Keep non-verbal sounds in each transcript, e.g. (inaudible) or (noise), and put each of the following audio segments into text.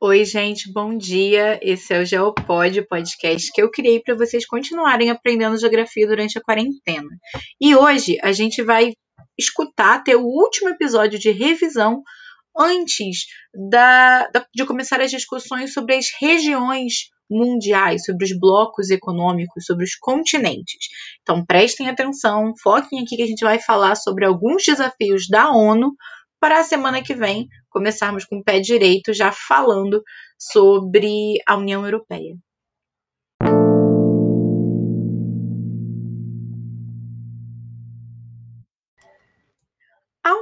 Oi, gente, bom dia. Esse é o Geopod, podcast que eu criei para vocês continuarem aprendendo geografia durante a quarentena. E hoje a gente vai escutar, ter o último episódio de revisão antes da, da, de começar as discussões sobre as regiões mundiais, sobre os blocos econômicos, sobre os continentes. Então prestem atenção, foquem aqui que a gente vai falar sobre alguns desafios da ONU para a semana que vem começarmos com o pé direito, já falando sobre a União Europeia.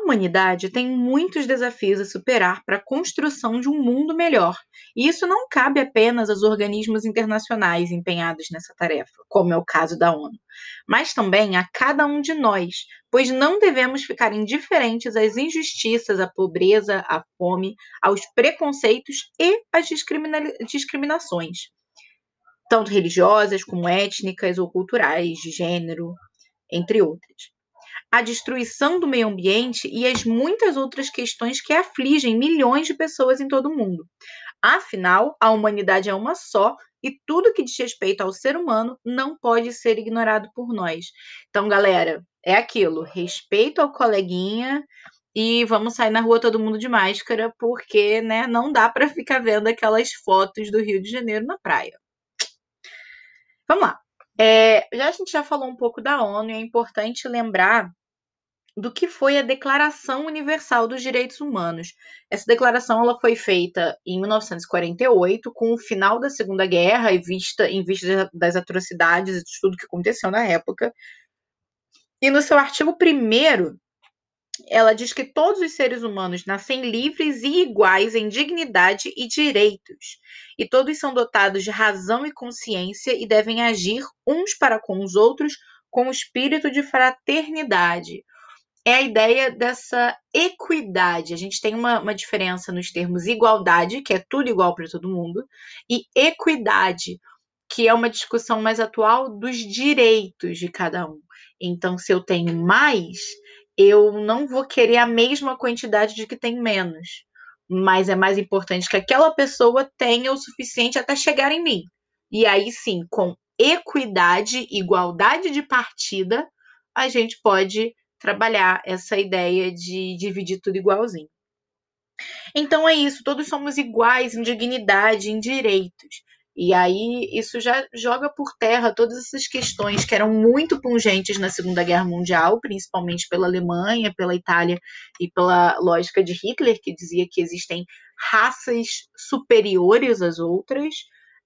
Humanidade tem muitos desafios a superar para a construção de um mundo melhor, e isso não cabe apenas aos organismos internacionais empenhados nessa tarefa, como é o caso da ONU, mas também a cada um de nós, pois não devemos ficar indiferentes às injustiças, à pobreza, à fome, aos preconceitos e às discrimina discriminações, tanto religiosas como étnicas ou culturais, de gênero, entre outras a destruição do meio ambiente e as muitas outras questões que afligem milhões de pessoas em todo o mundo. Afinal, a humanidade é uma só e tudo que diz respeito ao ser humano não pode ser ignorado por nós. Então, galera, é aquilo: respeito ao coleguinha e vamos sair na rua todo mundo de máscara, porque né, não dá para ficar vendo aquelas fotos do Rio de Janeiro na praia. É, já a gente já falou um pouco da ONU é importante lembrar do que foi a Declaração Universal dos Direitos Humanos. Essa declaração ela foi feita em 1948, com o final da Segunda Guerra e vista em vista das atrocidades e de tudo que aconteceu na época. E no seu artigo 1 ela diz que todos os seres humanos nascem livres e iguais em dignidade e direitos, e todos são dotados de razão e consciência e devem agir uns para com os outros com o espírito de fraternidade. É a ideia dessa equidade. A gente tem uma, uma diferença nos termos igualdade, que é tudo igual para todo mundo, e equidade, que é uma discussão mais atual dos direitos de cada um. Então, se eu tenho mais, eu não vou querer a mesma quantidade de que tem menos. Mas é mais importante que aquela pessoa tenha o suficiente até chegar em mim. E aí sim, com equidade, igualdade de partida, a gente pode trabalhar essa ideia de dividir tudo igualzinho. Então é isso, todos somos iguais em dignidade, em direitos. E aí isso já joga por terra todas essas questões que eram muito pungentes na Segunda Guerra Mundial, principalmente pela Alemanha, pela Itália e pela lógica de Hitler, que dizia que existem raças superiores às outras.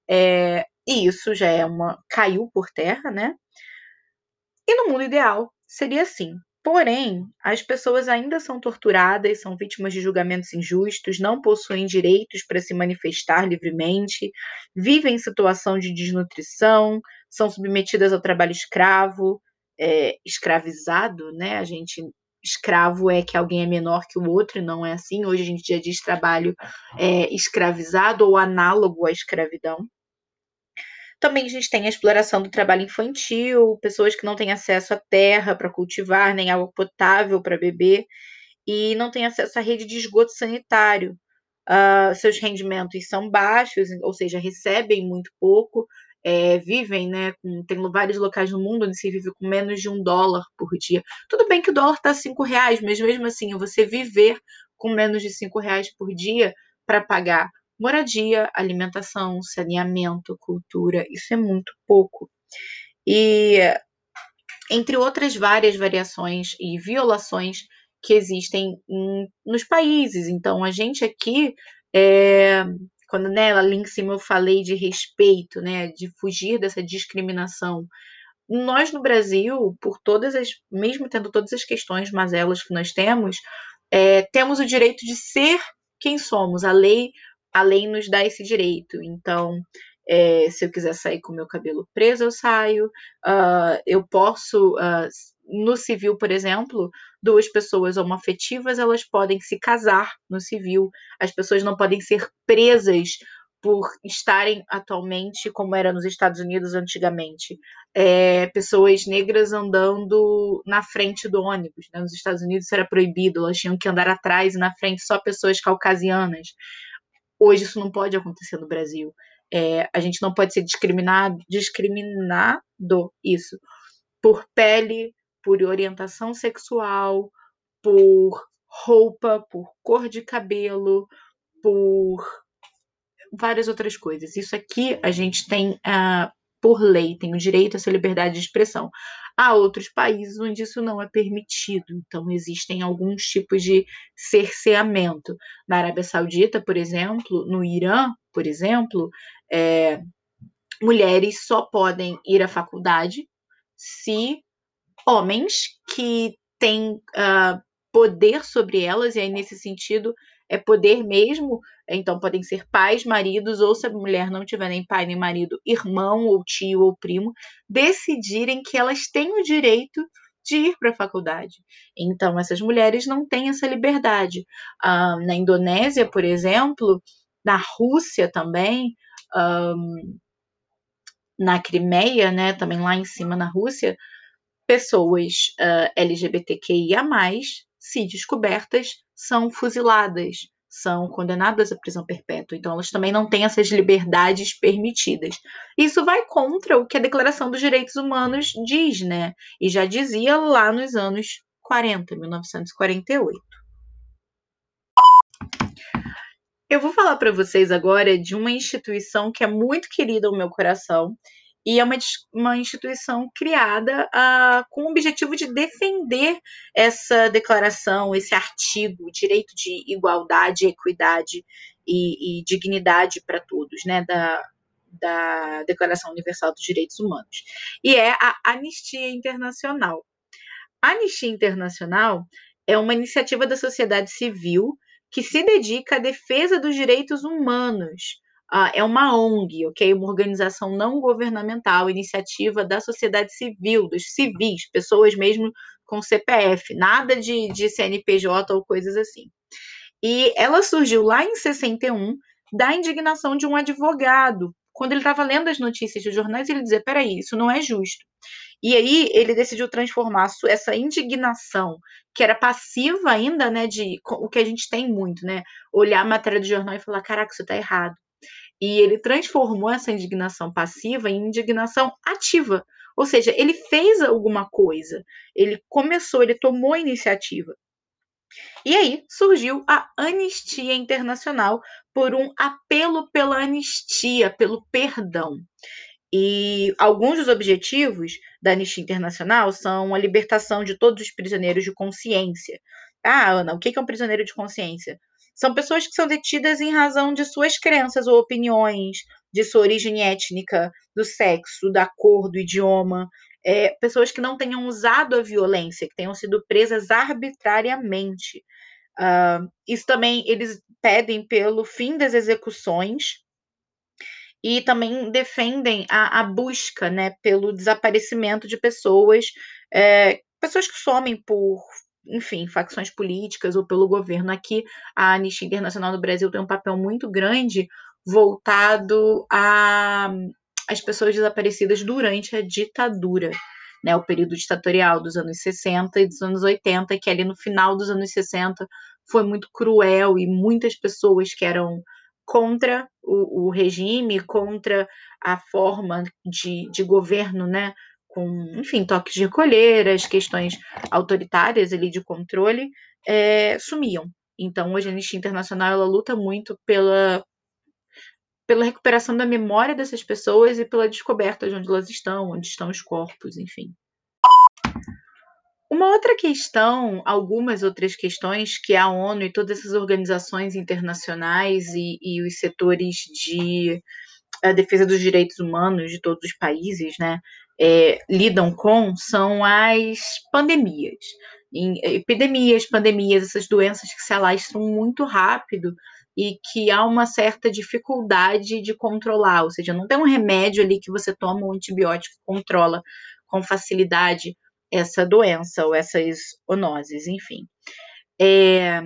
É, e isso já é uma caiu por terra, né? E no mundo ideal seria assim: Porém, as pessoas ainda são torturadas, são vítimas de julgamentos injustos, não possuem direitos para se manifestar livremente, vivem em situação de desnutrição, são submetidas ao trabalho escravo, é, escravizado, né? A gente escravo é que alguém é menor que o outro, e não é assim. Hoje a gente já diz trabalho é, escravizado ou análogo à escravidão. Também a gente tem a exploração do trabalho infantil, pessoas que não têm acesso à terra para cultivar, nem água potável para beber, e não têm acesso à rede de esgoto sanitário. Uh, seus rendimentos são baixos, ou seja, recebem muito pouco, é, vivem, né? Com, tem vários locais no mundo onde se vive com menos de um dólar por dia. Tudo bem que o dólar está cinco reais, mas mesmo assim, você viver com menos de cinco reais por dia para pagar moradia, alimentação, saneamento, cultura, isso é muito pouco. E entre outras várias variações e violações que existem em, nos países. Então, a gente aqui, é, quando né, ali em cima eu falei de respeito, né, de fugir dessa discriminação, nós no Brasil, por todas as, mesmo tendo todas as questões mazelas que nós temos, é, temos o direito de ser quem somos. A lei a lei nos dá esse direito. Então, é, se eu quiser sair com meu cabelo preso, eu saio. Uh, eu posso, uh, no civil, por exemplo, duas pessoas homoafetivas elas podem se casar no civil. As pessoas não podem ser presas por estarem atualmente como era nos Estados Unidos antigamente. É, pessoas negras andando na frente do ônibus. Né? Nos Estados Unidos isso era proibido, elas tinham que andar atrás e na frente só pessoas caucasianas Hoje isso não pode acontecer no Brasil. É, a gente não pode ser discriminado, discriminado isso por pele, por orientação sexual, por roupa, por cor de cabelo, por várias outras coisas. Isso aqui a gente tem uh, por lei, tem o direito a essa liberdade de expressão. Há outros países onde isso não é permitido, então existem alguns tipos de cerceamento. Na Arábia Saudita, por exemplo, no Irã, por exemplo, é, mulheres só podem ir à faculdade se homens que têm uh, poder sobre elas, e aí nesse sentido é poder mesmo, então podem ser pais, maridos, ou se a mulher não tiver nem pai nem marido, irmão ou tio ou primo, decidirem que elas têm o direito de ir para a faculdade. Então, essas mulheres não têm essa liberdade. Uh, na Indonésia, por exemplo, na Rússia também, um, na Crimeia, né, também lá em cima na Rússia, pessoas uh, ah, LGBTQIA, se descobertas, são fuziladas, são condenadas à prisão perpétua. Então, elas também não têm essas liberdades permitidas. Isso vai contra o que a Declaração dos Direitos Humanos diz, né? E já dizia lá nos anos 40, 1948. Eu vou falar para vocês agora de uma instituição que é muito querida ao meu coração e é uma, uma instituição criada uh, com o objetivo de defender essa declaração, esse artigo, direito de igualdade, equidade e, e dignidade para todos, né, da, da Declaração Universal dos Direitos Humanos. E é a Anistia Internacional. A Anistia Internacional é uma iniciativa da sociedade civil que se dedica à defesa dos direitos humanos Uh, é uma ONG, ok? Uma organização não governamental, iniciativa da sociedade civil, dos civis, pessoas mesmo com CPF, nada de, de CNPJ ou coisas assim. E ela surgiu lá em 61 da indignação de um advogado. Quando ele estava lendo as notícias dos jornais, ele dizia: peraí, isso não é justo. E aí ele decidiu transformar essa indignação, que era passiva ainda, né, de o que a gente tem muito, né, olhar a matéria do jornal e falar, caraca, isso está errado. E ele transformou essa indignação passiva em indignação ativa. Ou seja, ele fez alguma coisa, ele começou, ele tomou a iniciativa. E aí surgiu a Anistia Internacional por um apelo pela anistia, pelo perdão. E alguns dos objetivos da Anistia Internacional são a libertação de todos os prisioneiros de consciência. Ah, Ana, o que é um prisioneiro de consciência? São pessoas que são detidas em razão de suas crenças ou opiniões, de sua origem étnica, do sexo, da cor, do idioma. É, pessoas que não tenham usado a violência, que tenham sido presas arbitrariamente. Uh, isso também eles pedem pelo fim das execuções e também defendem a, a busca né, pelo desaparecimento de pessoas, é, pessoas que somem por enfim, facções políticas ou pelo governo. Aqui, a Anistia Internacional no Brasil tem um papel muito grande voltado às pessoas desaparecidas durante a ditadura, né, o período ditatorial dos anos 60 e dos anos 80, que ali no final dos anos 60 foi muito cruel e muitas pessoas que eram contra o, o regime, contra a forma de, de governo, né, com, enfim, toques de recolher, as questões autoritárias ali de controle, é, sumiam. Então, hoje a Anistia Internacional ela luta muito pela, pela recuperação da memória dessas pessoas e pela descoberta de onde elas estão, onde estão os corpos, enfim. Uma outra questão, algumas outras questões que a ONU e todas essas organizações internacionais e, e os setores de a defesa dos direitos humanos de todos os países, né, é, lidam com são as pandemias. Em, epidemias, pandemias, essas doenças que se alastram muito rápido e que há uma certa dificuldade de controlar, ou seja, não tem um remédio ali que você toma um antibiótico controla com facilidade essa doença ou essas onoses, enfim. É,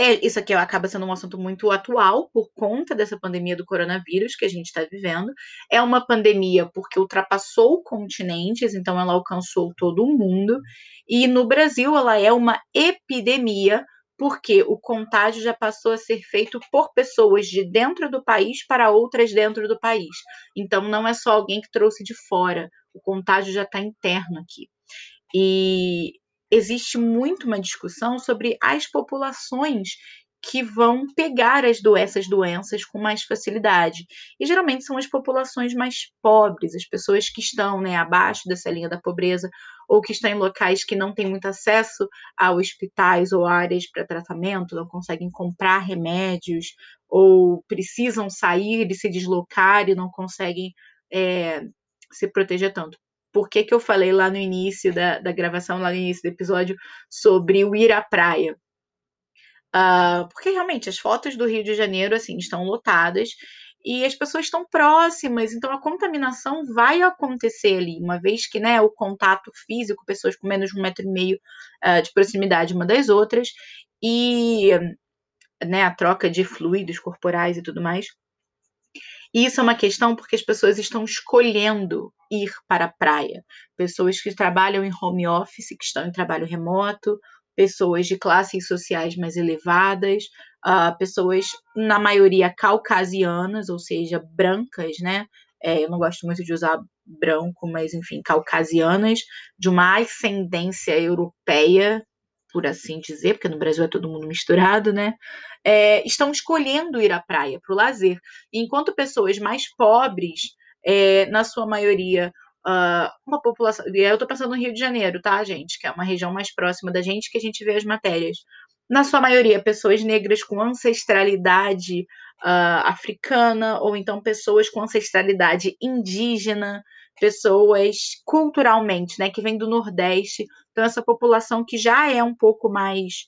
é, isso aqui acaba sendo um assunto muito atual por conta dessa pandemia do coronavírus que a gente está vivendo. É uma pandemia porque ultrapassou continentes, então ela alcançou todo o mundo. E no Brasil ela é uma epidemia porque o contágio já passou a ser feito por pessoas de dentro do país para outras dentro do país. Então, não é só alguém que trouxe de fora, o contágio já está interno aqui. E existe muito uma discussão sobre as populações que vão pegar as do essas doenças com mais facilidade. E geralmente são as populações mais pobres, as pessoas que estão né, abaixo dessa linha da pobreza, ou que estão em locais que não têm muito acesso a hospitais ou áreas para tratamento, não conseguem comprar remédios, ou precisam sair e se deslocar e não conseguem é, se proteger tanto. Por que, que eu falei lá no início da, da gravação, lá no início do episódio, sobre o ir à praia? Uh, porque realmente as fotos do Rio de Janeiro assim estão lotadas e as pessoas estão próximas, então a contaminação vai acontecer ali, uma vez que né, o contato físico, pessoas com menos de um metro e meio uh, de proximidade uma das outras, e né, a troca de fluidos corporais e tudo mais. E isso é uma questão porque as pessoas estão escolhendo ir para a praia. Pessoas que trabalham em home office, que estão em trabalho remoto, pessoas de classes sociais mais elevadas, uh, pessoas, na maioria, caucasianas, ou seja, brancas, né? É, eu não gosto muito de usar branco, mas enfim, caucasianas, de uma ascendência europeia, por assim dizer, porque no Brasil é todo mundo misturado, né? É, estão escolhendo ir à praia para o lazer, enquanto pessoas mais pobres, é, na sua maioria, uh, uma população. E eu estou pensando no Rio de Janeiro, tá, gente? Que é uma região mais próxima da gente que a gente vê as matérias. Na sua maioria, pessoas negras com ancestralidade uh, africana, ou então pessoas com ancestralidade indígena, pessoas culturalmente, né, que vêm do Nordeste. Então, essa população que já é um pouco mais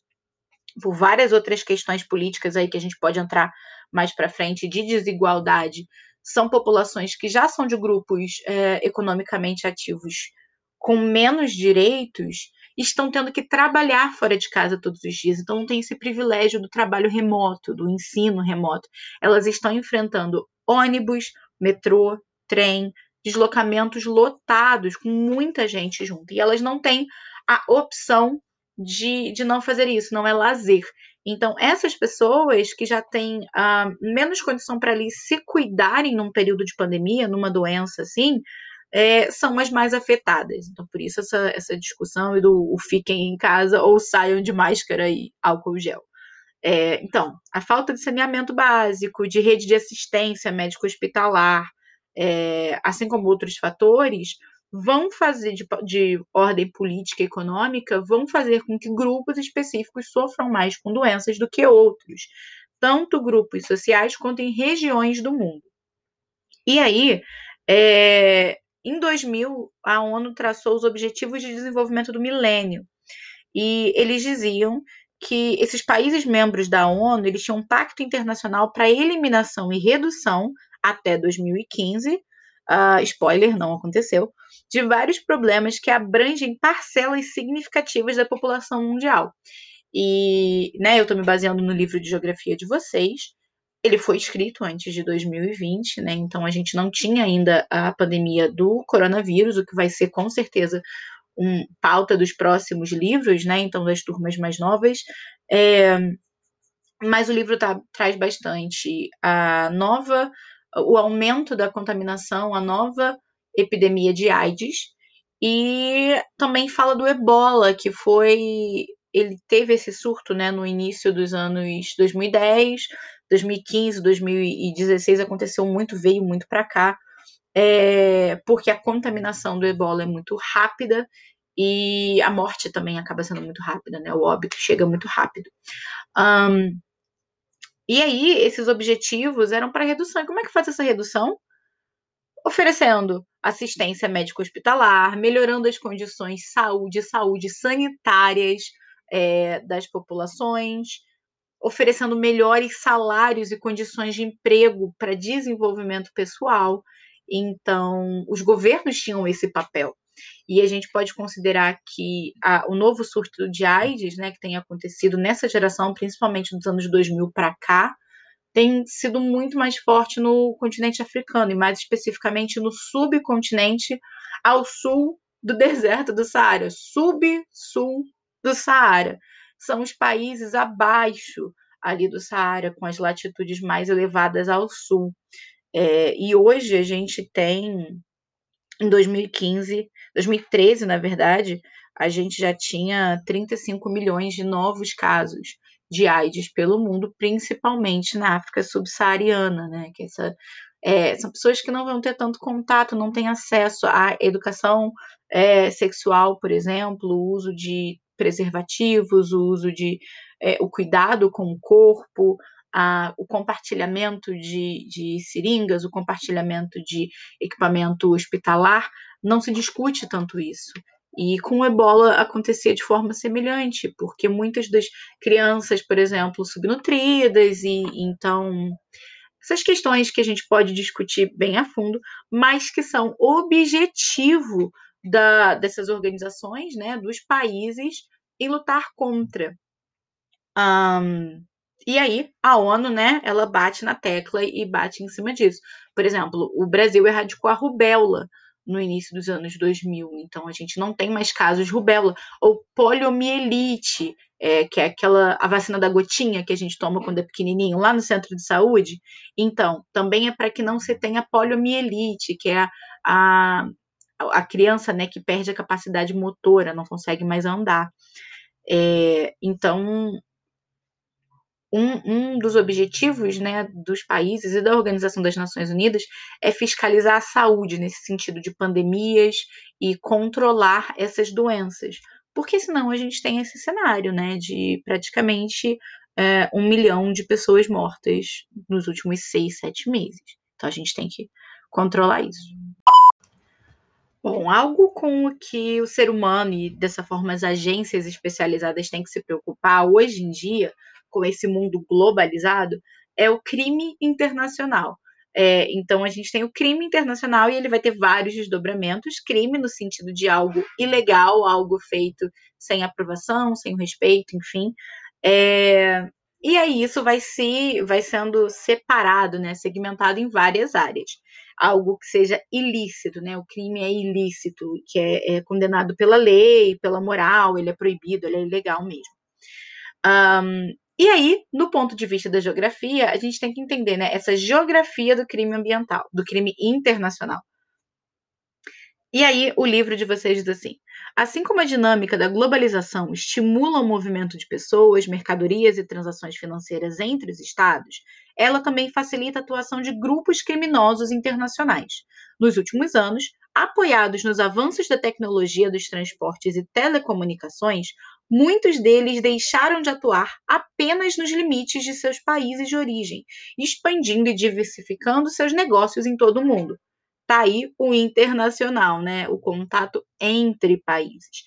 por várias outras questões políticas aí que a gente pode entrar mais para frente de desigualdade são populações que já são de grupos é, economicamente ativos com menos direitos, estão tendo que trabalhar fora de casa todos os dias. Então, não tem esse privilégio do trabalho remoto, do ensino remoto. Elas estão enfrentando ônibus, metrô, trem, deslocamentos lotados, com muita gente junto. E elas não têm a opção de, de não fazer isso, não é lazer. Então, essas pessoas que já têm uh, menos condição para ali se cuidarem num período de pandemia, numa doença assim, é, são as mais afetadas. Então, por isso essa, essa discussão do fiquem em casa ou saiam de máscara e álcool gel. É, então, a falta de saneamento básico, de rede de assistência médico-hospitalar, é, assim como outros fatores, vão fazer de, de ordem política e econômica, vão fazer com que grupos específicos sofram mais com doenças do que outros, tanto grupos sociais quanto em regiões do mundo. E aí, é, em 2000, a ONU traçou os Objetivos de Desenvolvimento do Milênio, e eles diziam que esses países membros da ONU eles tinham um pacto internacional para eliminação e redução até 2015. Uh, ah, spoiler, não aconteceu de vários problemas que abrangem parcelas significativas da população mundial. E, né, eu estou me baseando no livro de geografia de vocês. Ele foi escrito antes de 2020, né? Então a gente não tinha ainda a pandemia do coronavírus, o que vai ser com certeza um pauta dos próximos livros, né? Então das turmas mais novas. É, mas o livro tá, traz bastante a nova, o aumento da contaminação, a nova epidemia de AIDS e também fala do Ebola, que foi ele teve esse surto, né, no início dos anos 2010, 2015, 2016 aconteceu muito, veio muito para cá, é, porque a contaminação do Ebola é muito rápida e a morte também acaba sendo muito rápida, né? O óbito chega muito rápido. Um, e aí, esses objetivos eram para redução. E como é que faz essa redução? oferecendo assistência médico-hospitalar, melhorando as condições de saúde, saúde sanitárias é, das populações, oferecendo melhores salários e condições de emprego para desenvolvimento pessoal. Então, os governos tinham esse papel. E a gente pode considerar que a, o novo surto de AIDS, né, que tem acontecido nessa geração, principalmente dos anos 2000 para cá, tem sido muito mais forte no continente africano, e mais especificamente no subcontinente ao sul do (laughs) deserto do Saara, sub-sul do Saara. São os países abaixo ali do Saara, com as latitudes mais elevadas ao sul. É, e hoje a gente tem, em 2015, 2013, na verdade, a gente já tinha 35 milhões de novos casos de AIDS pelo mundo, principalmente na África subsaariana, né? Que essa, é, são pessoas que não vão ter tanto contato, não têm acesso à educação é, sexual, por exemplo, o uso de preservativos, o uso de é, o cuidado com o corpo, a, o compartilhamento de, de seringas, o compartilhamento de equipamento hospitalar, não se discute tanto isso. E com o ebola acontecia de forma semelhante, porque muitas das crianças, por exemplo, subnutridas, e então essas questões que a gente pode discutir bem a fundo, mas que são objetivo da, dessas organizações, né, dos países, em lutar contra. Um, e aí, a ONU, né, ela bate na tecla e bate em cima disso. Por exemplo, o Brasil erradicou a rubéola no início dos anos 2000, então a gente não tem mais casos de rubéola. Ou poliomielite, é, que é aquela a vacina da gotinha que a gente toma quando é pequenininho, lá no centro de saúde. Então, também é para que não se tenha poliomielite, que é a, a, a criança né, que perde a capacidade motora, não consegue mais andar. É, então, um, um dos objetivos né, dos países e da Organização das Nações Unidas é fiscalizar a saúde nesse sentido de pandemias e controlar essas doenças. Porque senão a gente tem esse cenário né, de praticamente é, um milhão de pessoas mortas nos últimos seis, sete meses. Então a gente tem que controlar isso. Bom, algo com o que o ser humano e dessa forma as agências especializadas têm que se preocupar hoje em dia com esse mundo globalizado é o crime internacional. É, então, a gente tem o crime internacional e ele vai ter vários desdobramentos. Crime no sentido de algo ilegal, algo feito sem aprovação, sem respeito, enfim. É, e aí isso vai se vai sendo separado, né, segmentado em várias áreas. Algo que seja ilícito, né? O crime é ilícito, que é, é condenado pela lei, pela moral, ele é proibido, ele é ilegal mesmo. Um, e aí, do ponto de vista da geografia, a gente tem que entender né, essa geografia do crime ambiental, do crime internacional. E aí, o livro de vocês diz assim: assim como a dinâmica da globalização estimula o movimento de pessoas, mercadorias e transações financeiras entre os estados, ela também facilita a atuação de grupos criminosos internacionais. Nos últimos anos, apoiados nos avanços da tecnologia dos transportes e telecomunicações, muitos deles deixaram de atuar apenas nos limites de seus países de origem, expandindo e diversificando seus negócios em todo o mundo. Está aí o internacional, né? o contato entre países.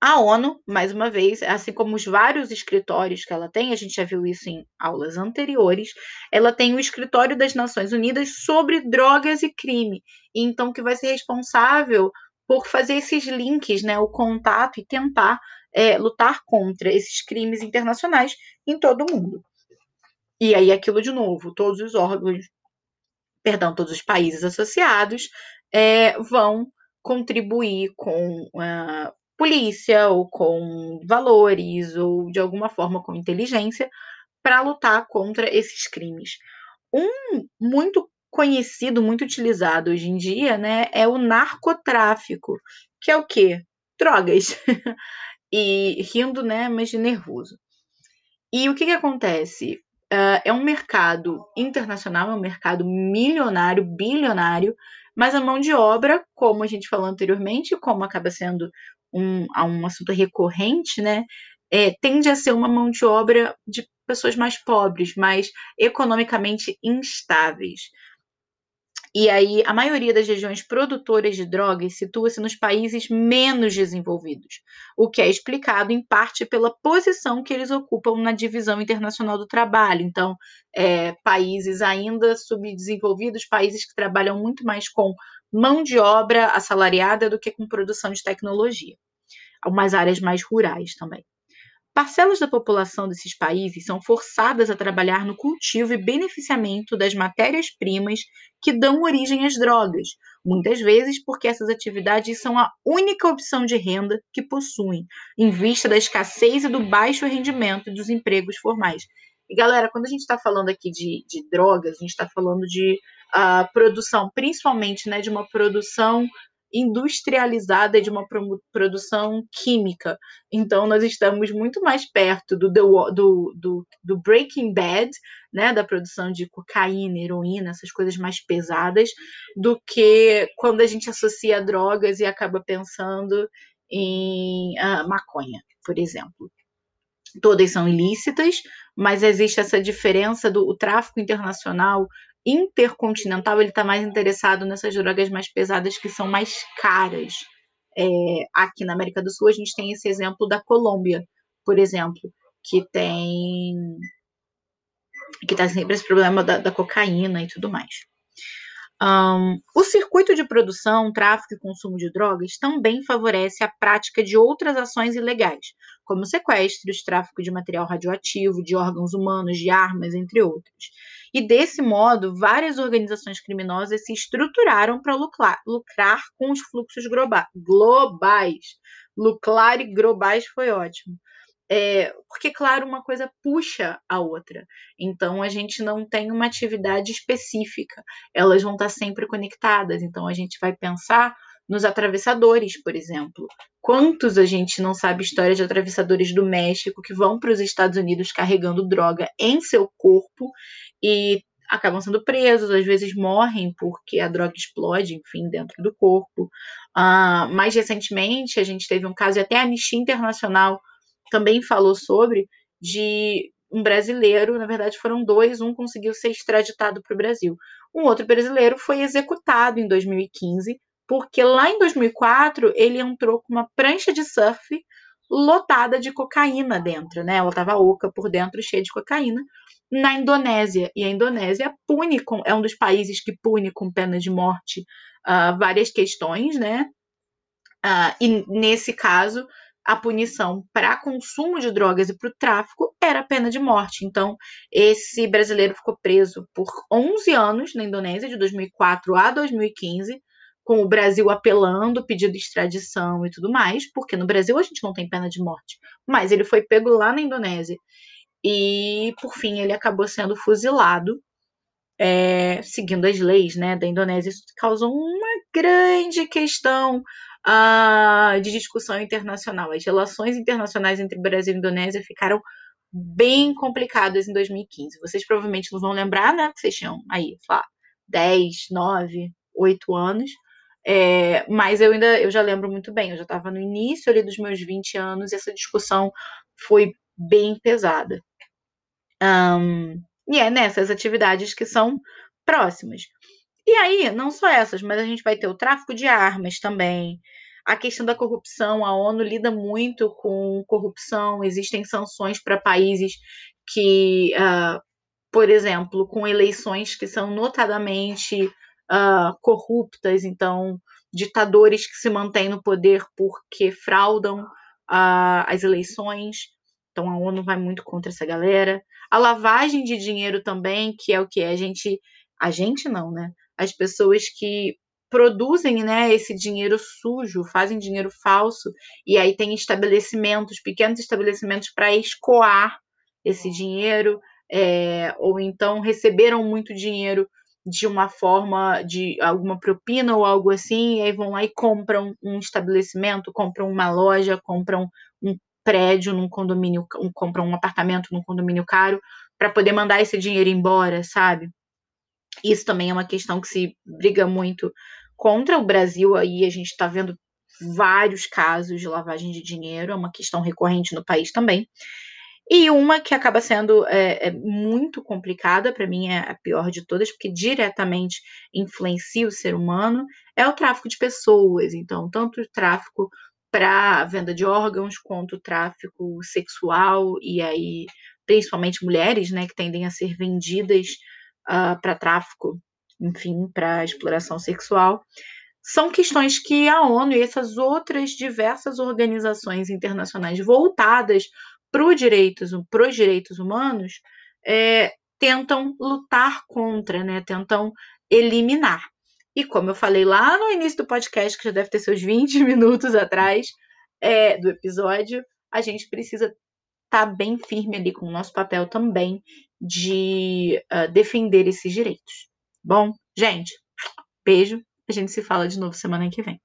A ONU, mais uma vez, assim como os vários escritórios que ela tem, a gente já viu isso em aulas anteriores, ela tem o escritório das Nações Unidas sobre drogas e crime, então que vai ser responsável por fazer esses links, né, o contato e tentar é, lutar contra esses crimes internacionais em todo o mundo. E aí aquilo de novo, todos os órgãos, perdão, todos os países associados é, vão contribuir com a polícia ou com valores ou de alguma forma com inteligência para lutar contra esses crimes. Um muito conhecido, muito utilizado hoje em dia, né, é o narcotráfico, que é o quê? Drogas. (laughs) e rindo, né, mas de nervoso. E o que, que acontece? Uh, é um mercado internacional, é um mercado milionário, bilionário, mas a mão de obra, como a gente falou anteriormente, como acaba sendo um, um assunto recorrente, né, é, tende a ser uma mão de obra de pessoas mais pobres, mais economicamente instáveis. E aí, a maioria das regiões produtoras de drogas situa-se nos países menos desenvolvidos, o que é explicado em parte pela posição que eles ocupam na divisão internacional do trabalho. Então, é, países ainda subdesenvolvidos, países que trabalham muito mais com mão de obra assalariada do que com produção de tecnologia. Algumas áreas mais rurais também. Parcelas da população desses países são forçadas a trabalhar no cultivo e beneficiamento das matérias-primas que dão origem às drogas, muitas vezes porque essas atividades são a única opção de renda que possuem, em vista da escassez e do baixo rendimento dos empregos formais. E galera, quando a gente está falando aqui de, de, drogas, a gente está falando de uh, produção, principalmente né, de uma produção industrializada de uma produção química. Então, nós estamos muito mais perto do, do, do, do, Breaking Bad, né, da produção de cocaína, heroína, essas coisas mais pesadas, do que quando a gente associa drogas e acaba pensando em uh, maconha, por exemplo. Todas são ilícitas, mas existe essa diferença do tráfico internacional intercontinental, ele está mais interessado nessas drogas mais pesadas que são mais caras. É, aqui na América do Sul, a gente tem esse exemplo da Colômbia, por exemplo, que tem que está sempre esse problema da, da cocaína e tudo mais. Um, o circuito de produção, tráfico e consumo de drogas também favorece a prática de outras ações ilegais, como sequestros, tráfico de material radioativo, de órgãos humanos, de armas, entre outros. E desse modo, várias organizações criminosas se estruturaram para lucrar, lucrar, com os fluxos globais. Lucrar e globais foi ótimo. É, porque, claro, uma coisa puxa a outra. Então, a gente não tem uma atividade específica, elas vão estar sempre conectadas. Então, a gente vai pensar nos atravessadores, por exemplo. Quantos a gente não sabe história de atravessadores do México que vão para os Estados Unidos carregando droga em seu corpo e acabam sendo presos, às vezes morrem porque a droga explode, enfim, dentro do corpo. Uh, mais recentemente, a gente teve um caso, e até a Anistia Internacional também falou sobre, de um brasileiro, na verdade foram dois, um conseguiu ser extraditado para o Brasil. Um outro brasileiro foi executado em 2015 porque lá em 2004 ele entrou com uma prancha de surf lotada de cocaína dentro, né? Ela estava oca por dentro, cheia de cocaína, na Indonésia. E a Indonésia pune com, é um dos países que pune com pena de morte uh, várias questões, né? Uh, e nesse caso, a punição para consumo de drogas e para o tráfico era a pena de morte. Então, esse brasileiro ficou preso por 11 anos na Indonésia, de 2004 a 2015, com o Brasil apelando, pedindo extradição e tudo mais, porque no Brasil a gente não tem pena de morte. Mas ele foi pego lá na Indonésia. E, por fim, ele acabou sendo fuzilado, é, seguindo as leis né, da Indonésia. Isso causou uma grande questão uh, de discussão internacional. As relações internacionais entre Brasil e Indonésia ficaram bem complicadas em 2015. Vocês provavelmente não vão lembrar, né? Vocês tinham aí, sei lá, 10, 9, 8 anos. É, mas eu ainda eu já lembro muito bem, eu já estava no início ali dos meus 20 anos e essa discussão foi bem pesada. Um, e é nessas atividades que são próximas. E aí, não só essas, mas a gente vai ter o tráfico de armas também, a questão da corrupção. A ONU lida muito com corrupção, existem sanções para países que, uh, por exemplo, com eleições que são notadamente uh, corruptas, então ditadores que se mantêm no poder porque fraudam uh, as eleições. Então a ONU vai muito contra essa galera. A lavagem de dinheiro também, que é o que a gente, a gente não, né? As pessoas que produzem, né, esse dinheiro sujo, fazem dinheiro falso e aí tem estabelecimentos, pequenos estabelecimentos para escoar esse dinheiro, é, ou então receberam muito dinheiro de uma forma de alguma propina ou algo assim, e aí vão lá e compram um estabelecimento, compram uma loja, compram um prédio num condomínio, compram um apartamento num condomínio caro para poder mandar esse dinheiro embora, sabe? Isso também é uma questão que se briga muito contra o Brasil, aí a gente está vendo vários casos de lavagem de dinheiro, é uma questão recorrente no país também. E uma que acaba sendo é, é muito complicada, para mim é a pior de todas, porque diretamente influencia o ser humano, é o tráfico de pessoas. Então, tanto o tráfico para venda de órgãos, quanto o tráfico sexual, e aí, principalmente mulheres, né, que tendem a ser vendidas uh, ah, para tráfico, enfim, para exploração sexual. São questões que a ONU e essas outras diversas organizações internacionais voltadas para direitos, os direitos humanos é, tentam lutar contra, né, tentam eliminar. E como eu falei lá no início do podcast, que já deve ter seus 20 (laughs) minutos atrás é, do episódio, a gente precisa estar tá bem firme ali com o nosso papel também de uh, defender esses direitos. Bom, gente, beijo. A gente se fala de novo semana que vem.